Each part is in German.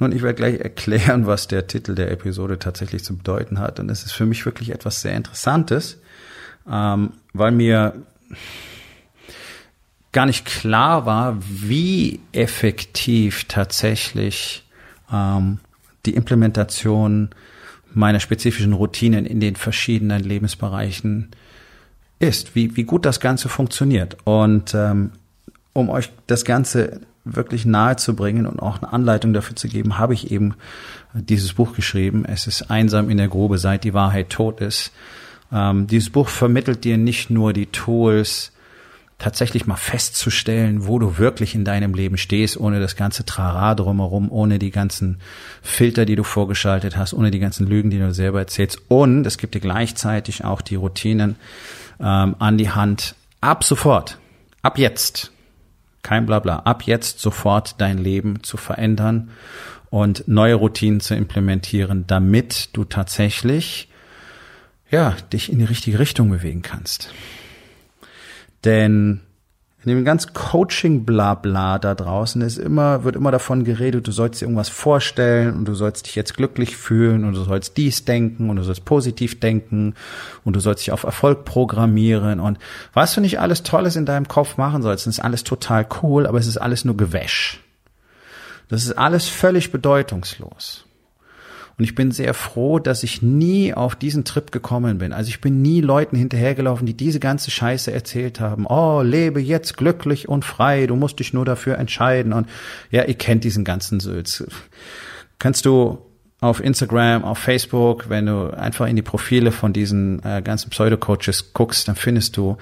Nun, ich werde gleich erklären, was der Titel der Episode tatsächlich zu bedeuten hat. Und es ist für mich wirklich etwas sehr Interessantes, ähm, weil mir gar nicht klar war, wie effektiv tatsächlich ähm, die Implementation meiner spezifischen Routinen in den verschiedenen Lebensbereichen ist, wie, wie gut das Ganze funktioniert. Und ähm, um euch das Ganze wirklich nahe zu bringen und auch eine Anleitung dafür zu geben, habe ich eben dieses Buch geschrieben. Es ist einsam in der Grube, seit die Wahrheit tot ist. Ähm, dieses Buch vermittelt dir nicht nur die Tools, tatsächlich mal festzustellen, wo du wirklich in deinem Leben stehst, ohne das ganze Trara drumherum, ohne die ganzen Filter, die du vorgeschaltet hast, ohne die ganzen Lügen, die du selber erzählst. Und es gibt dir gleichzeitig auch die Routinen ähm, an die Hand. Ab sofort, ab jetzt kein Blabla. Ab jetzt sofort dein Leben zu verändern und neue Routinen zu implementieren, damit du tatsächlich, ja, dich in die richtige Richtung bewegen kannst. Denn in dem ganz Coaching-Blabla da draußen ist immer, wird immer davon geredet, du sollst dir irgendwas vorstellen und du sollst dich jetzt glücklich fühlen und du sollst dies denken und du sollst positiv denken und du sollst dich auf Erfolg programmieren und was du nicht alles Tolles in deinem Kopf machen sollst, ist alles total cool, aber es ist alles nur Gewäsch. Das ist alles völlig bedeutungslos. Und ich bin sehr froh, dass ich nie auf diesen Trip gekommen bin. Also ich bin nie Leuten hinterhergelaufen, die diese ganze Scheiße erzählt haben. Oh, lebe jetzt glücklich und frei, du musst dich nur dafür entscheiden. Und ja, ihr kennt diesen ganzen Sülz. Kannst du auf Instagram, auf Facebook, wenn du einfach in die Profile von diesen äh, ganzen Pseudo-Coaches guckst, dann findest du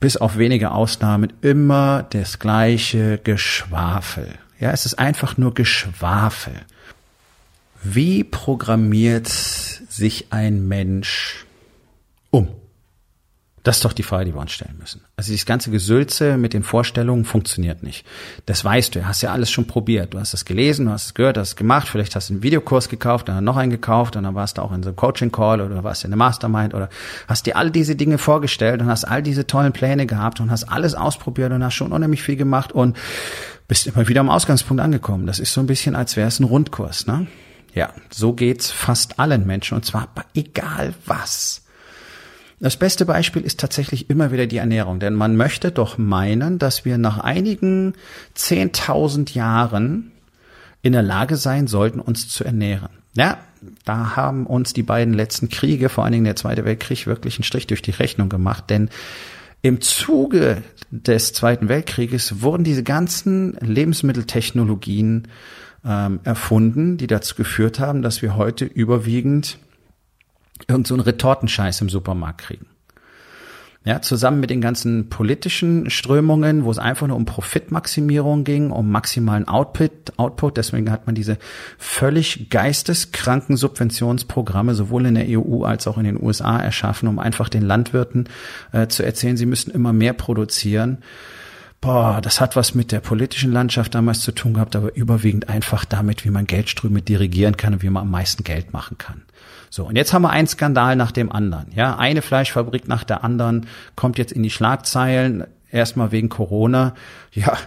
bis auf wenige Ausnahmen immer das gleiche Geschwafel. Ja, es ist einfach nur Geschwafel. Wie programmiert sich ein Mensch um? Das ist doch die Frage, die wir uns stellen müssen. Also dieses ganze Gesülze mit den Vorstellungen funktioniert nicht. Das weißt du, du hast ja alles schon probiert. Du hast es gelesen, du hast es gehört, du hast es gemacht, vielleicht hast du einen Videokurs gekauft, dann noch einen gekauft und dann warst du auch in so einem Coaching-Call oder warst in einer Mastermind oder hast dir all diese Dinge vorgestellt und hast all diese tollen Pläne gehabt und hast alles ausprobiert und hast schon unheimlich viel gemacht und bist immer wieder am Ausgangspunkt angekommen. Das ist so ein bisschen, als wäre es ein Rundkurs, ne? Ja, so geht's fast allen Menschen und zwar egal was. Das beste Beispiel ist tatsächlich immer wieder die Ernährung, denn man möchte doch meinen, dass wir nach einigen 10.000 Jahren in der Lage sein sollten, uns zu ernähren. Ja, da haben uns die beiden letzten Kriege, vor allen Dingen der Zweite Weltkrieg, wirklich einen Strich durch die Rechnung gemacht, denn im Zuge des Zweiten Weltkrieges wurden diese ganzen Lebensmitteltechnologien ähm, erfunden, die dazu geführt haben, dass wir heute überwiegend irgend so einen Retortenscheiß im Supermarkt kriegen. Ja, zusammen mit den ganzen politischen Strömungen, wo es einfach nur um Profitmaximierung ging, um maximalen Output, Output. Deswegen hat man diese völlig geisteskranken Subventionsprogramme sowohl in der EU als auch in den USA erschaffen, um einfach den Landwirten äh, zu erzählen, sie müssten immer mehr produzieren boah, das hat was mit der politischen Landschaft damals zu tun gehabt, aber überwiegend einfach damit, wie man Geldströme dirigieren kann und wie man am meisten Geld machen kann. So, und jetzt haben wir einen Skandal nach dem anderen. Ja, eine Fleischfabrik nach der anderen kommt jetzt in die Schlagzeilen, erstmal wegen Corona. Ja,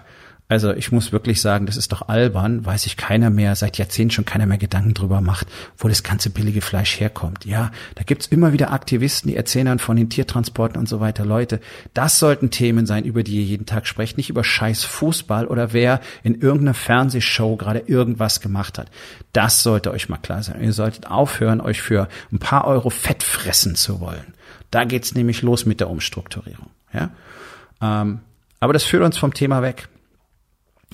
also ich muss wirklich sagen, das ist doch albern, weil sich keiner mehr, seit Jahrzehnten schon keiner mehr Gedanken drüber macht, wo das ganze billige Fleisch herkommt. Ja, da gibt's immer wieder Aktivisten, die erzählen dann von den Tiertransporten und so weiter. Leute, das sollten Themen sein, über die ihr jeden Tag sprecht, nicht über scheiß Fußball oder wer in irgendeiner Fernsehshow gerade irgendwas gemacht hat. Das sollte euch mal klar sein. Ihr solltet aufhören, euch für ein paar Euro Fett fressen zu wollen. Da geht's nämlich los mit der Umstrukturierung. Ja, ähm, aber das führt uns vom Thema weg.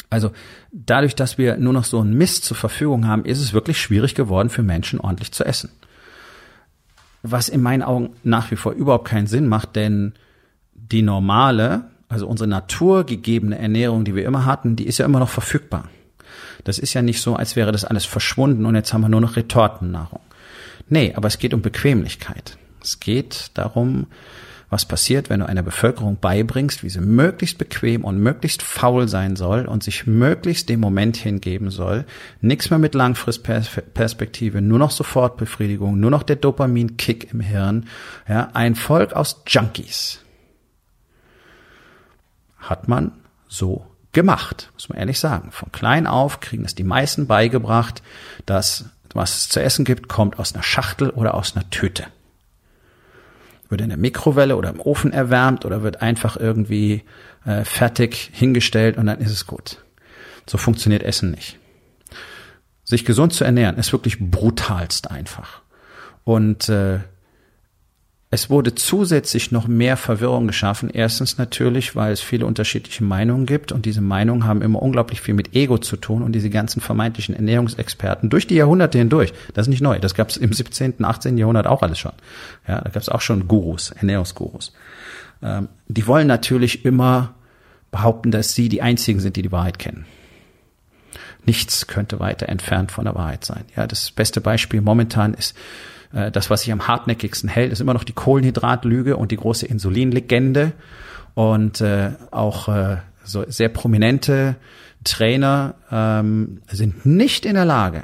Also dadurch, dass wir nur noch so einen Mist zur Verfügung haben, ist es wirklich schwierig geworden für Menschen ordentlich zu essen. Was in meinen Augen nach wie vor überhaupt keinen Sinn macht, denn die normale, Also unsere naturgegebene Ernährung, die wir immer hatten, die ist ja immer noch verfügbar. Das ist ja nicht so, als wäre das alles verschwunden und jetzt haben wir nur noch Retortennahrung. Nee, aber es geht um Bequemlichkeit. Es geht darum, was passiert, wenn du einer Bevölkerung beibringst, wie sie möglichst bequem und möglichst faul sein soll und sich möglichst dem Moment hingeben soll. Nichts mehr mit Langfristperspektive, nur noch Sofortbefriedigung, nur noch der Dopamin-Kick im Hirn. Ja, ein Volk aus Junkies. Hat man so gemacht, muss man ehrlich sagen. Von klein auf kriegen es die meisten beigebracht, dass was es zu essen gibt, kommt aus einer Schachtel oder aus einer Tüte wird in der Mikrowelle oder im Ofen erwärmt oder wird einfach irgendwie äh, fertig hingestellt und dann ist es gut. So funktioniert Essen nicht. Sich gesund zu ernähren ist wirklich brutalst einfach. Und äh, es wurde zusätzlich noch mehr Verwirrung geschaffen. Erstens natürlich, weil es viele unterschiedliche Meinungen gibt und diese Meinungen haben immer unglaublich viel mit Ego zu tun und diese ganzen vermeintlichen Ernährungsexperten durch die Jahrhunderte hindurch, das ist nicht neu, das gab es im 17., 18. Jahrhundert auch alles schon. Ja, da gab es auch schon Gurus, Ernährungsgurus. Ähm, die wollen natürlich immer behaupten, dass sie die einzigen sind, die die Wahrheit kennen. Nichts könnte weiter entfernt von der Wahrheit sein. Ja, das beste Beispiel momentan ist äh, das, was sich am hartnäckigsten hält, ist immer noch die Kohlenhydratlüge und die große Insulinlegende. Und äh, auch äh, so sehr prominente Trainer ähm, sind nicht in der Lage,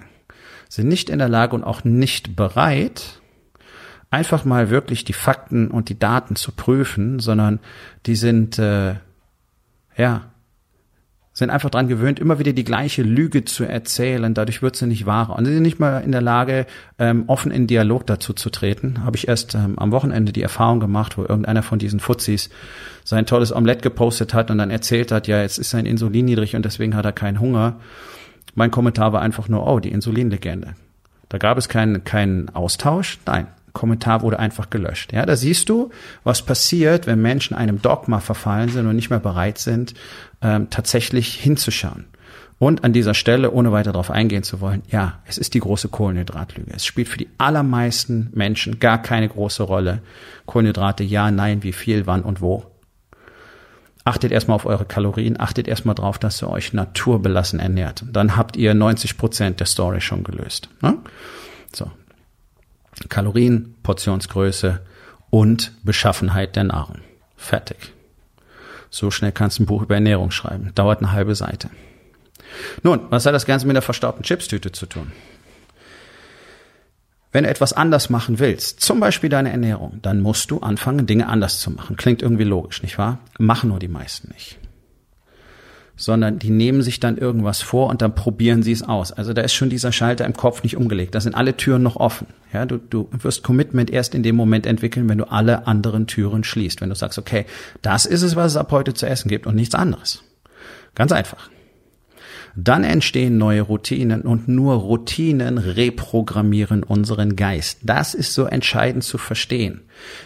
sind nicht in der Lage und auch nicht bereit, einfach mal wirklich die Fakten und die Daten zu prüfen, sondern die sind äh, ja sind einfach dran gewöhnt, immer wieder die gleiche Lüge zu erzählen. Dadurch wird sie nicht wahrer. Und sie sind nicht mal in der Lage, ähm, offen in Dialog dazu zu treten. Habe ich erst ähm, am Wochenende die Erfahrung gemacht, wo irgendeiner von diesen Fuzis sein tolles Omelett gepostet hat und dann erzählt hat, ja, jetzt ist sein Insulin niedrig und deswegen hat er keinen Hunger. Mein Kommentar war einfach nur, oh, die Insulinlegende. Da gab es keinen, keinen Austausch. Nein, Kommentar wurde einfach gelöscht. Ja, da siehst du, was passiert, wenn Menschen einem Dogma verfallen sind und nicht mehr bereit sind, ähm, tatsächlich hinzuschauen. Und an dieser Stelle, ohne weiter darauf eingehen zu wollen, ja, es ist die große Kohlenhydratlüge. Es spielt für die allermeisten Menschen gar keine große Rolle. Kohlenhydrate, ja, nein, wie viel, wann und wo. Achtet erstmal auf eure Kalorien, achtet erstmal drauf, dass ihr euch naturbelassen ernährt. Dann habt ihr 90 Prozent der Story schon gelöst. Ne? So. Kalorien, Portionsgröße und Beschaffenheit der Nahrung. Fertig. So schnell kannst du ein Buch über Ernährung schreiben. Dauert eine halbe Seite. Nun, was hat das Ganze mit der verstaubten Chipstüte zu tun? Wenn du etwas anders machen willst, zum Beispiel deine Ernährung, dann musst du anfangen, Dinge anders zu machen. Klingt irgendwie logisch, nicht wahr? Machen nur die meisten nicht sondern die nehmen sich dann irgendwas vor und dann probieren sie es aus. Also da ist schon dieser Schalter im Kopf nicht umgelegt. Da sind alle Türen noch offen. Ja, du, du wirst Commitment erst in dem Moment entwickeln, wenn du alle anderen Türen schließt. Wenn du sagst, okay, das ist es, was es ab heute zu essen gibt und nichts anderes. Ganz einfach. Dann entstehen neue Routinen und nur Routinen reprogrammieren unseren Geist. Das ist so entscheidend zu verstehen.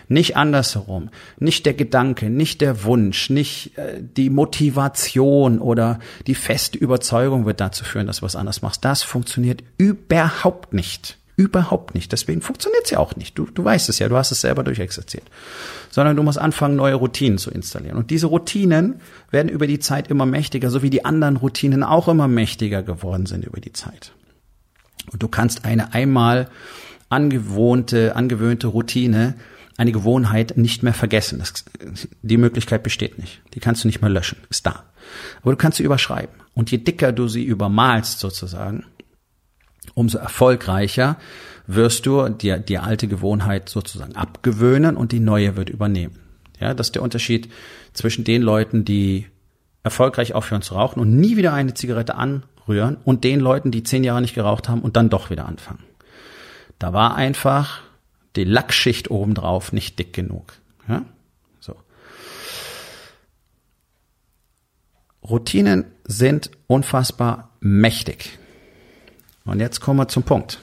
Nicht andersherum. Nicht der Gedanke, nicht der Wunsch, nicht äh, die Motivation oder die feste Überzeugung wird dazu führen, dass du was anders machst. Das funktioniert überhaupt nicht. Überhaupt nicht. Deswegen funktioniert es ja auch nicht. Du, du weißt es ja, du hast es selber durchexerziert. Sondern du musst anfangen, neue Routinen zu installieren. Und diese Routinen werden über die Zeit immer mächtiger, so wie die anderen Routinen auch immer mächtiger geworden sind über die Zeit. Und du kannst eine einmal angewohnte, angewöhnte Routine, eine Gewohnheit nicht mehr vergessen. Das, die Möglichkeit besteht nicht. Die kannst du nicht mehr löschen. Ist da. Aber du kannst sie überschreiben. Und je dicker du sie übermalst sozusagen, umso erfolgreicher wirst du dir die alte Gewohnheit sozusagen abgewöhnen und die neue wird übernehmen. Ja, das ist der Unterschied zwischen den Leuten, die erfolgreich aufhören zu rauchen und nie wieder eine Zigarette anrühren und den Leuten, die zehn Jahre nicht geraucht haben und dann doch wieder anfangen. Da war einfach die Lackschicht obendrauf nicht dick genug. Ja? So. Routinen sind unfassbar mächtig. Und jetzt kommen wir zum Punkt.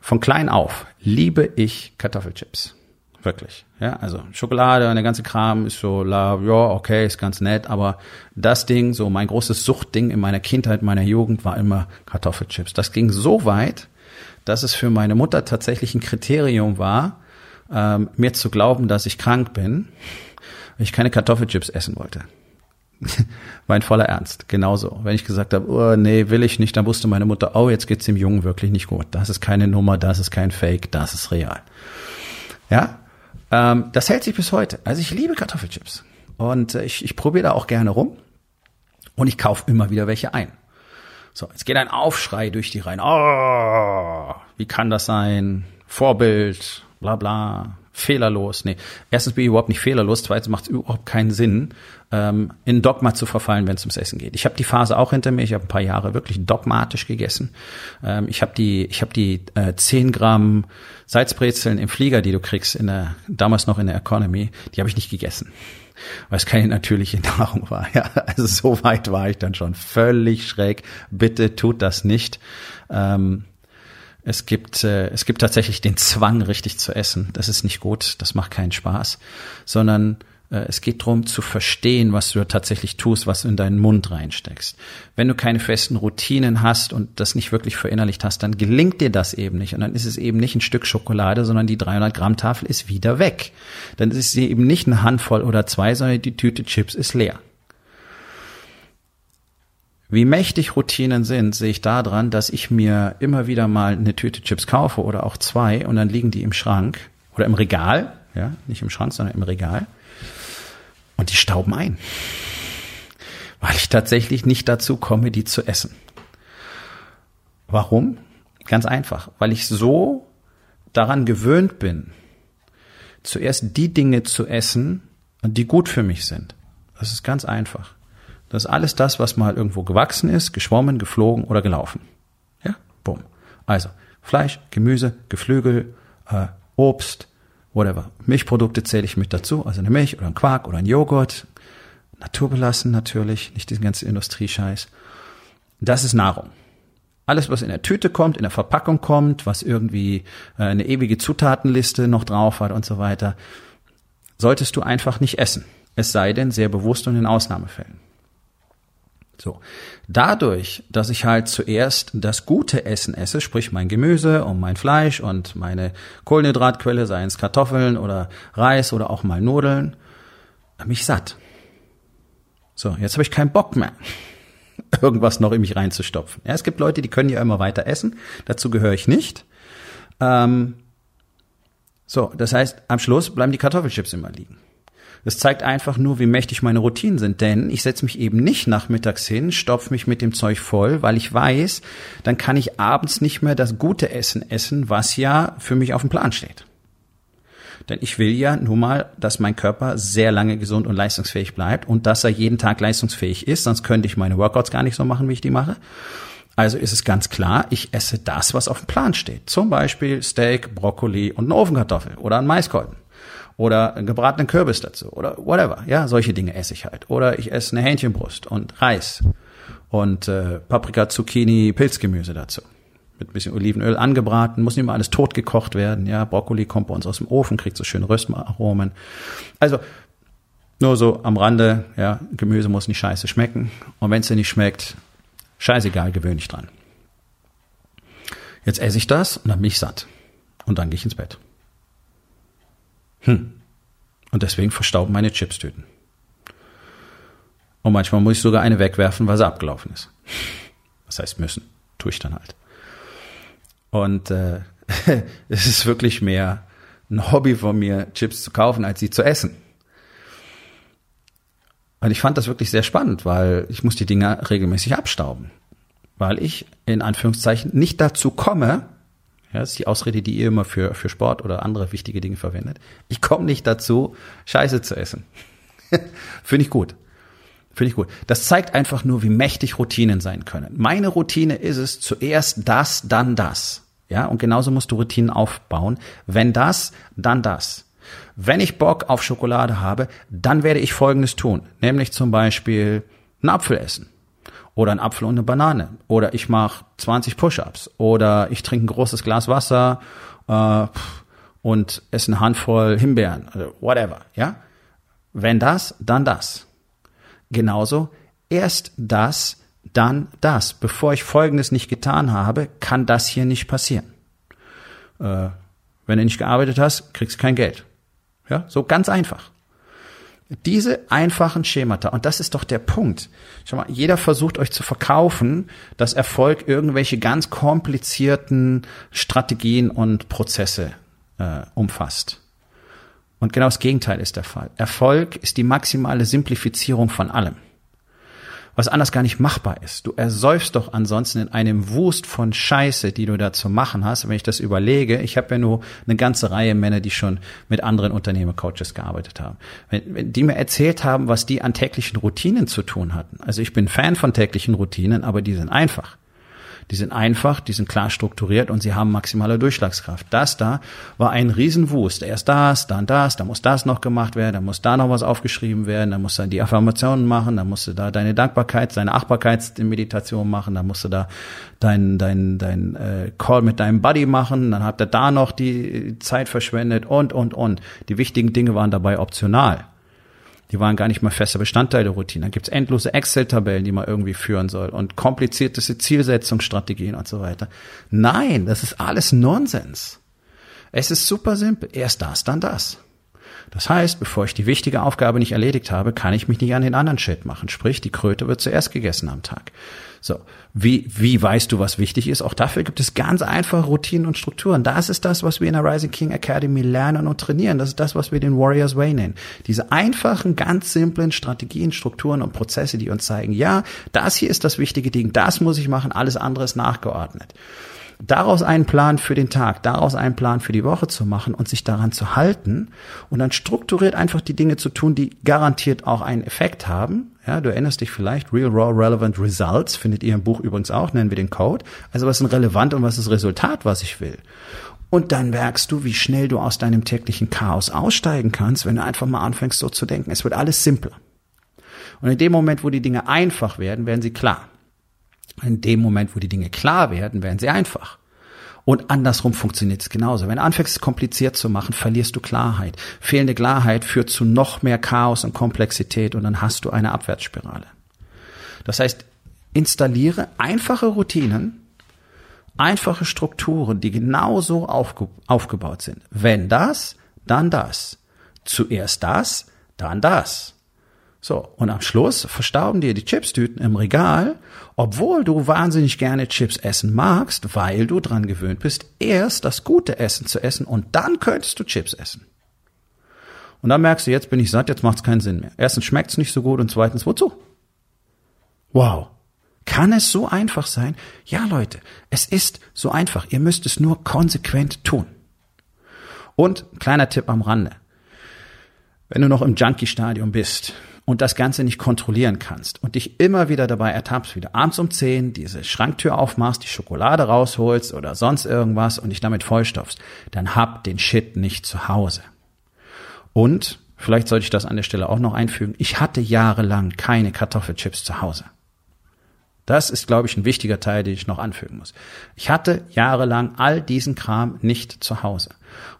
Von klein auf liebe ich Kartoffelchips. Wirklich. Ja, also Schokolade und der ganze Kram ist so, la, ja, okay, ist ganz nett, aber das Ding, so mein großes Suchtding in meiner Kindheit, meiner Jugend war immer Kartoffelchips. Das ging so weit, dass es für meine Mutter tatsächlich ein Kriterium war, ähm, mir zu glauben, dass ich krank bin, wenn ich keine Kartoffelchips essen wollte. mein voller Ernst, genauso. Wenn ich gesagt habe, oh, nee, will ich nicht, dann wusste meine Mutter, oh, jetzt geht's dem Jungen wirklich nicht gut. Das ist keine Nummer, das ist kein Fake, das ist real. Ja, ähm, das hält sich bis heute. Also ich liebe Kartoffelchips und äh, ich, ich probiere da auch gerne rum und ich kaufe immer wieder welche ein. So, jetzt geht ein Aufschrei durch die Reihen. Oh, wie kann das sein? Vorbild, bla bla, fehlerlos. Nee, erstens bin ich überhaupt nicht fehlerlos, zweitens macht es überhaupt keinen Sinn, ähm, in Dogma zu verfallen, wenn es ums Essen geht. Ich habe die Phase auch hinter mir, ich habe ein paar Jahre wirklich dogmatisch gegessen. Ähm, ich habe die, ich habe die äh, 10 Gramm Salzbrezeln im Flieger, die du kriegst, in der, damals noch in der Economy, die habe ich nicht gegessen weil es keine natürliche Nahrung war. Ja, also so weit war ich dann schon völlig schräg. Bitte tut das nicht. Ähm, es gibt, äh, es gibt tatsächlich den Zwang, richtig zu essen. Das ist nicht gut, das macht keinen Spaß, sondern äh, es geht darum zu verstehen, was du tatsächlich tust, was du in deinen Mund reinsteckst. Wenn du keine festen Routinen hast und das nicht wirklich verinnerlicht hast, dann gelingt dir das eben nicht. Und dann ist es eben nicht ein Stück Schokolade, sondern die 300 Gramm Tafel ist wieder weg. Dann ist sie eben nicht eine Handvoll oder zwei, sondern die Tüte Chips ist leer. Wie mächtig Routinen sind, sehe ich daran, dass ich mir immer wieder mal eine Tüte Chips kaufe oder auch zwei und dann liegen die im Schrank oder im Regal, ja, nicht im Schrank, sondern im Regal und die stauben ein, weil ich tatsächlich nicht dazu komme, die zu essen. Warum? Ganz einfach, weil ich so daran gewöhnt bin, zuerst die Dinge zu essen, die gut für mich sind. Das ist ganz einfach. Das ist alles das, was mal irgendwo gewachsen ist, geschwommen, geflogen oder gelaufen. Ja, bumm. Also Fleisch, Gemüse, Geflügel, äh, Obst, whatever. Milchprodukte zähle ich mit dazu, also eine Milch oder ein Quark oder ein Joghurt. Naturbelassen natürlich, nicht diesen ganzen Industriescheiß. Das ist Nahrung. Alles, was in der Tüte kommt, in der Verpackung kommt, was irgendwie äh, eine ewige Zutatenliste noch drauf hat und so weiter, solltest du einfach nicht essen. Es sei denn, sehr bewusst und in Ausnahmefällen. So. Dadurch, dass ich halt zuerst das gute Essen esse, sprich mein Gemüse und mein Fleisch und meine Kohlenhydratquelle, seien es Kartoffeln oder Reis oder auch mal Nudeln, mich satt. So, jetzt habe ich keinen Bock mehr, irgendwas noch in mich reinzustopfen. Ja, es gibt Leute, die können ja immer weiter essen. Dazu gehöre ich nicht. Ähm, so, das heißt, am Schluss bleiben die Kartoffelchips immer liegen. Das zeigt einfach nur, wie mächtig meine Routinen sind, denn ich setze mich eben nicht nachmittags hin, stopf mich mit dem Zeug voll, weil ich weiß, dann kann ich abends nicht mehr das gute Essen essen, was ja für mich auf dem Plan steht. Denn ich will ja nun mal, dass mein Körper sehr lange gesund und leistungsfähig bleibt und dass er jeden Tag leistungsfähig ist, sonst könnte ich meine Workouts gar nicht so machen, wie ich die mache. Also ist es ganz klar, ich esse das, was auf dem Plan steht. Zum Beispiel Steak, Brokkoli und eine Ofenkartoffel oder ein Maiskolben oder gebratenen Kürbis dazu oder whatever. Ja, solche Dinge esse ich halt. Oder ich esse eine Hähnchenbrust und Reis und äh, Paprika, Zucchini, Pilzgemüse dazu. Mit ein bisschen Olivenöl angebraten, muss nicht mal alles tot gekocht werden. Ja, Brokkoli kommt bei uns aus dem Ofen, kriegt so schöne Röstaromen. Also nur so am Rande, ja, Gemüse muss nicht scheiße schmecken. Und wenn es dir nicht schmeckt, scheißegal, gewöhne ich dran. Jetzt esse ich das und dann bin ich satt. Und dann gehe ich ins Bett. Hm. Und deswegen verstauben meine Chipstüten. Und manchmal muss ich sogar eine wegwerfen, weil sie abgelaufen ist. Das heißt müssen. Tue ich dann halt. Und äh, es ist wirklich mehr ein Hobby von mir, Chips zu kaufen, als sie zu essen. Und ich fand das wirklich sehr spannend, weil ich muss die Dinger regelmäßig abstauben. Weil ich in Anführungszeichen nicht dazu komme, ja, das ist die Ausrede, die ihr immer für, für Sport oder andere wichtige Dinge verwendet. Ich komme nicht dazu, Scheiße zu essen. Finde ich gut. Finde ich gut. Das zeigt einfach nur, wie mächtig Routinen sein können. Meine Routine ist es, zuerst das, dann das. Ja, und genauso musst du Routinen aufbauen. Wenn das, dann das. Wenn ich Bock auf Schokolade habe, dann werde ich Folgendes tun. Nämlich zum Beispiel einen Apfel essen oder ein Apfel und eine Banane oder ich mache 20 Push-ups oder ich trinke ein großes Glas Wasser äh, und esse eine Handvoll Himbeeren, whatever, ja? Wenn das, dann das. Genauso erst das, dann das. Bevor ich Folgendes nicht getan habe, kann das hier nicht passieren. Äh, wenn du nicht gearbeitet hast, kriegst du kein Geld. Ja, so ganz einfach. Diese einfachen Schemata, und das ist doch der Punkt. Schau mal, jeder versucht euch zu verkaufen, dass Erfolg irgendwelche ganz komplizierten Strategien und Prozesse äh, umfasst. Und genau das Gegenteil ist der Fall. Erfolg ist die maximale Simplifizierung von allem was anders gar nicht machbar ist. Du ersäufst doch ansonsten in einem Wust von Scheiße, die du da zu machen hast. Wenn ich das überlege, ich habe ja nur eine ganze Reihe Männer, die schon mit anderen Unternehmercoaches gearbeitet haben. Wenn, wenn die mir erzählt haben, was die an täglichen Routinen zu tun hatten. Also ich bin Fan von täglichen Routinen, aber die sind einfach. Die sind einfach, die sind klar strukturiert und sie haben maximale Durchschlagskraft. Das da war ein Riesenwust. Erst das, dann das, da muss das noch gemacht werden, da muss da noch was aufgeschrieben werden, da musst du die Affirmationen machen, da musst du da deine Dankbarkeit, deine Achtbarkeitsmeditation machen, da musst du da dein, dein, dein äh, Call mit deinem Buddy machen, dann habt ihr da noch die Zeit verschwendet und, und, und. Die wichtigen Dinge waren dabei optional. Die waren gar nicht mal fester Bestandteil der Routine. Dann gibt's endlose Excel-Tabellen, die man irgendwie führen soll und komplizierteste Zielsetzungsstrategien und so weiter. Nein, das ist alles Nonsens. Es ist super simpel. Erst das, dann das. Das heißt, bevor ich die wichtige Aufgabe nicht erledigt habe, kann ich mich nicht an den anderen Shit machen. Sprich, die Kröte wird zuerst gegessen am Tag. So, wie, wie weißt du, was wichtig ist? Auch dafür gibt es ganz einfache Routinen und Strukturen. Das ist das, was wir in der Rising King Academy lernen und trainieren. Das ist das, was wir den Warriors Way nennen. Diese einfachen, ganz simplen Strategien, Strukturen und Prozesse, die uns zeigen, ja, das hier ist das wichtige Ding, das muss ich machen, alles andere ist nachgeordnet daraus einen Plan für den Tag, daraus einen Plan für die Woche zu machen und sich daran zu halten und dann strukturiert einfach die Dinge zu tun, die garantiert auch einen Effekt haben. Ja, du erinnerst dich vielleicht, Real Raw Relevant Results findet ihr im Buch übrigens auch, nennen wir den Code. Also was ist relevant und was ist Resultat, was ich will. Und dann merkst du, wie schnell du aus deinem täglichen Chaos aussteigen kannst, wenn du einfach mal anfängst so zu denken. Es wird alles simpler. Und in dem Moment, wo die Dinge einfach werden, werden sie klar. In dem Moment, wo die Dinge klar werden, werden sie einfach. Und andersrum funktioniert es genauso. Wenn du anfängst, es kompliziert zu machen, verlierst du Klarheit. Fehlende Klarheit führt zu noch mehr Chaos und Komplexität und dann hast du eine Abwärtsspirale. Das heißt, installiere einfache Routinen, einfache Strukturen, die genauso aufge aufgebaut sind. Wenn das, dann das. Zuerst das, dann das. So, und am Schluss verstauben dir die Chipstüten im Regal, obwohl du wahnsinnig gerne Chips essen magst, weil du dran gewöhnt bist, erst das gute Essen zu essen und dann könntest du Chips essen. Und dann merkst du, jetzt bin ich satt, jetzt macht es keinen Sinn mehr. Erstens schmeckt es nicht so gut und zweitens, wozu? Wow. Kann es so einfach sein? Ja, Leute, es ist so einfach. Ihr müsst es nur konsequent tun. Und kleiner Tipp am Rande. Wenn du noch im Junkie-Stadium bist und das Ganze nicht kontrollieren kannst und dich immer wieder dabei ertappst, wieder abends um 10 diese Schranktür aufmachst, die Schokolade rausholst oder sonst irgendwas und dich damit vollstopfst, dann hab den Shit nicht zu Hause. Und, vielleicht sollte ich das an der Stelle auch noch einfügen, ich hatte jahrelang keine Kartoffelchips zu Hause. Das ist, glaube ich, ein wichtiger Teil, den ich noch anfügen muss. Ich hatte jahrelang all diesen Kram nicht zu Hause.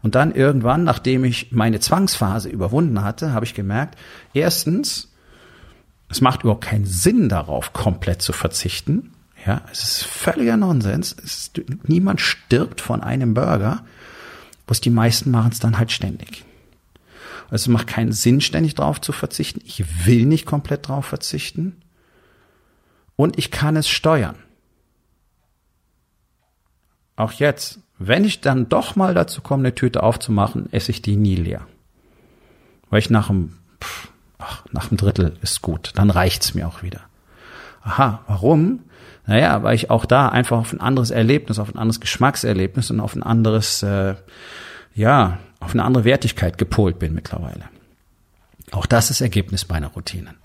Und dann irgendwann, nachdem ich meine Zwangsphase überwunden hatte, habe ich gemerkt, erstens, es macht überhaupt keinen Sinn darauf, komplett zu verzichten. Ja, es ist völliger Nonsens. Ist, niemand stirbt von einem Burger. Bloß die meisten machen es dann halt ständig. Also es macht keinen Sinn, ständig drauf zu verzichten. Ich will nicht komplett drauf verzichten. Und ich kann es steuern. Auch jetzt, wenn ich dann doch mal dazu komme, eine Tüte aufzumachen, esse ich die nie leer. Weil ich nach einem, pff, ach, nach einem Drittel ist gut, dann reicht's mir auch wieder. Aha, warum? Naja, weil ich auch da einfach auf ein anderes Erlebnis, auf ein anderes Geschmackserlebnis und auf ein anderes, äh, ja, auf eine andere Wertigkeit gepolt bin mittlerweile. Auch das ist Ergebnis meiner Routinen.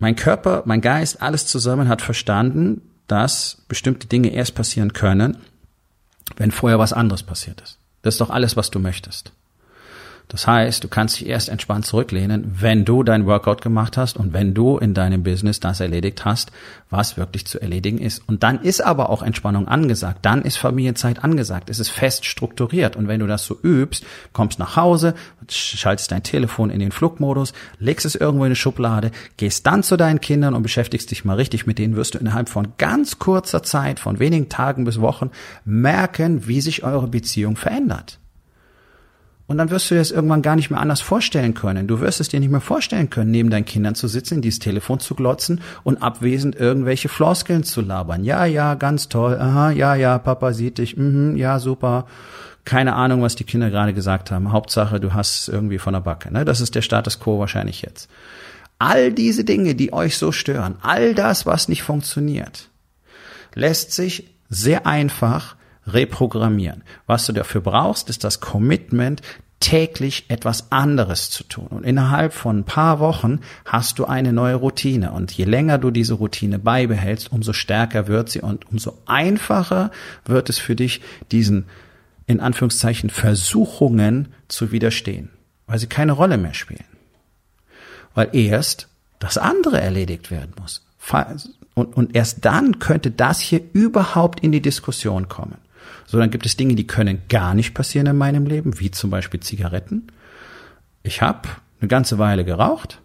Mein Körper, mein Geist, alles zusammen hat verstanden, dass bestimmte Dinge erst passieren können, wenn vorher was anderes passiert ist. Das ist doch alles, was du möchtest. Das heißt, du kannst dich erst entspannt zurücklehnen, wenn du dein Workout gemacht hast und wenn du in deinem Business das erledigt hast, was wirklich zu erledigen ist. Und dann ist aber auch Entspannung angesagt. Dann ist Familienzeit angesagt. Es ist fest strukturiert. Und wenn du das so übst, kommst nach Hause, schaltest dein Telefon in den Flugmodus, legst es irgendwo in eine Schublade, gehst dann zu deinen Kindern und beschäftigst dich mal richtig mit denen, wirst du innerhalb von ganz kurzer Zeit, von wenigen Tagen bis Wochen, merken, wie sich eure Beziehung verändert. Und dann wirst du dir das irgendwann gar nicht mehr anders vorstellen können. Du wirst es dir nicht mehr vorstellen können, neben deinen Kindern zu sitzen, in dieses Telefon zu glotzen und abwesend irgendwelche Floskeln zu labern. Ja, ja, ganz toll. Aha, ja, ja, Papa sieht dich. Mhm, ja, super. Keine Ahnung, was die Kinder gerade gesagt haben. Hauptsache, du hast irgendwie von der Backe. Ne? Das ist der Status quo wahrscheinlich jetzt. All diese Dinge, die euch so stören, all das, was nicht funktioniert, lässt sich sehr einfach reprogrammieren. Was du dafür brauchst, ist das Commitment, täglich etwas anderes zu tun. Und innerhalb von ein paar Wochen hast du eine neue Routine. Und je länger du diese Routine beibehältst, umso stärker wird sie und umso einfacher wird es für dich, diesen, in Anführungszeichen, Versuchungen zu widerstehen, weil sie keine Rolle mehr spielen. Weil erst das andere erledigt werden muss. Und, und erst dann könnte das hier überhaupt in die Diskussion kommen sondern gibt es Dinge, die können gar nicht passieren in meinem Leben, wie zum Beispiel Zigaretten. Ich habe eine ganze Weile geraucht,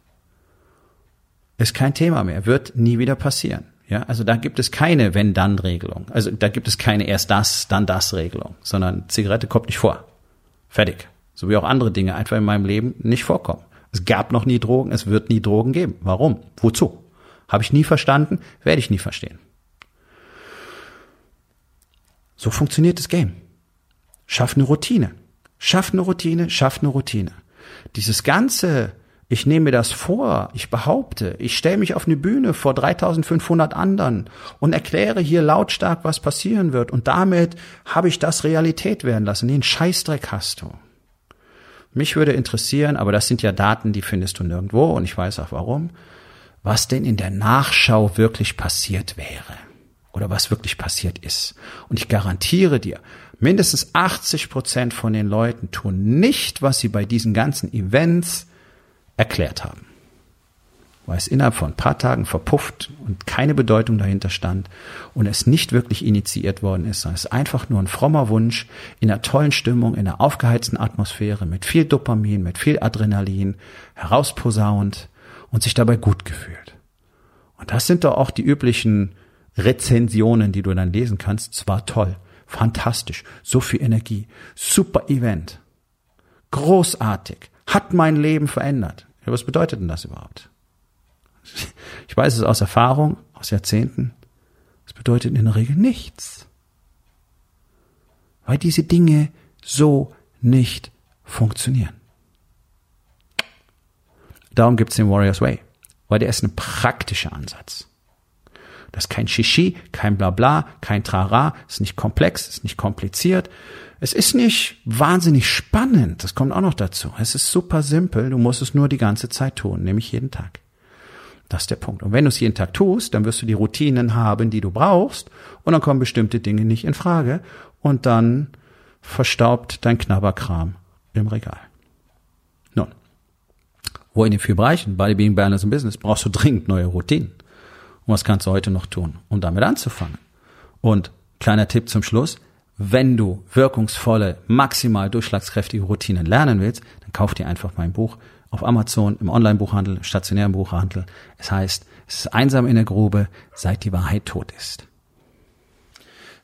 ist kein Thema mehr, wird nie wieder passieren. Ja, also da gibt es keine Wenn-Dann-Regelung. Also da gibt es keine erst das, dann das Regelung, sondern Zigarette kommt nicht vor. Fertig. So wie auch andere Dinge einfach in meinem Leben nicht vorkommen. Es gab noch nie Drogen, es wird nie Drogen geben. Warum? Wozu? Habe ich nie verstanden, werde ich nie verstehen. So funktioniert das Game. Schaff eine Routine. Schaff eine Routine, schaff eine Routine. Dieses ganze, ich nehme mir das vor, ich behaupte, ich stelle mich auf eine Bühne vor 3500 anderen und erkläre hier lautstark, was passieren wird und damit habe ich das Realität werden lassen. Den Scheißdreck hast du. Mich würde interessieren, aber das sind ja Daten, die findest du nirgendwo und ich weiß auch warum, was denn in der Nachschau wirklich passiert wäre oder was wirklich passiert ist. Und ich garantiere dir, mindestens 80 Prozent von den Leuten tun nicht, was sie bei diesen ganzen Events erklärt haben. Weil es innerhalb von ein paar Tagen verpufft und keine Bedeutung dahinter stand und es nicht wirklich initiiert worden ist, sondern es ist einfach nur ein frommer Wunsch in einer tollen Stimmung, in einer aufgeheizten Atmosphäre, mit viel Dopamin, mit viel Adrenalin, herausposaunt und sich dabei gut gefühlt. Und das sind doch auch die üblichen Rezensionen, die du dann lesen kannst, zwar toll, fantastisch, so viel Energie, super Event, großartig, hat mein Leben verändert. Ja, was bedeutet denn das überhaupt? Ich weiß es aus Erfahrung, aus Jahrzehnten. Es bedeutet in der Regel nichts. Weil diese Dinge so nicht funktionieren. Darum gibt es den Warriors Way, weil der ist ein praktischer Ansatz. Das ist kein Shishi, kein Blabla, kein Trara, ist nicht komplex, ist nicht kompliziert. Es ist nicht wahnsinnig spannend, das kommt auch noch dazu. Es ist super simpel, du musst es nur die ganze Zeit tun, nämlich jeden Tag. Das ist der Punkt. Und wenn du es jeden Tag tust, dann wirst du die Routinen haben, die du brauchst, und dann kommen bestimmte Dinge nicht in Frage, und dann verstaubt dein Knabberkram im Regal. Nun, wo in den vier Bereichen, Bodybuilding, Balance und Business, brauchst du dringend neue Routinen. Und was kannst du heute noch tun, um damit anzufangen? Und kleiner Tipp zum Schluss, wenn du wirkungsvolle, maximal durchschlagskräftige Routinen lernen willst, dann kauf dir einfach mein Buch auf Amazon, im Online-Buchhandel, stationären Buchhandel. Es heißt, es ist einsam in der Grube, seit die Wahrheit tot ist.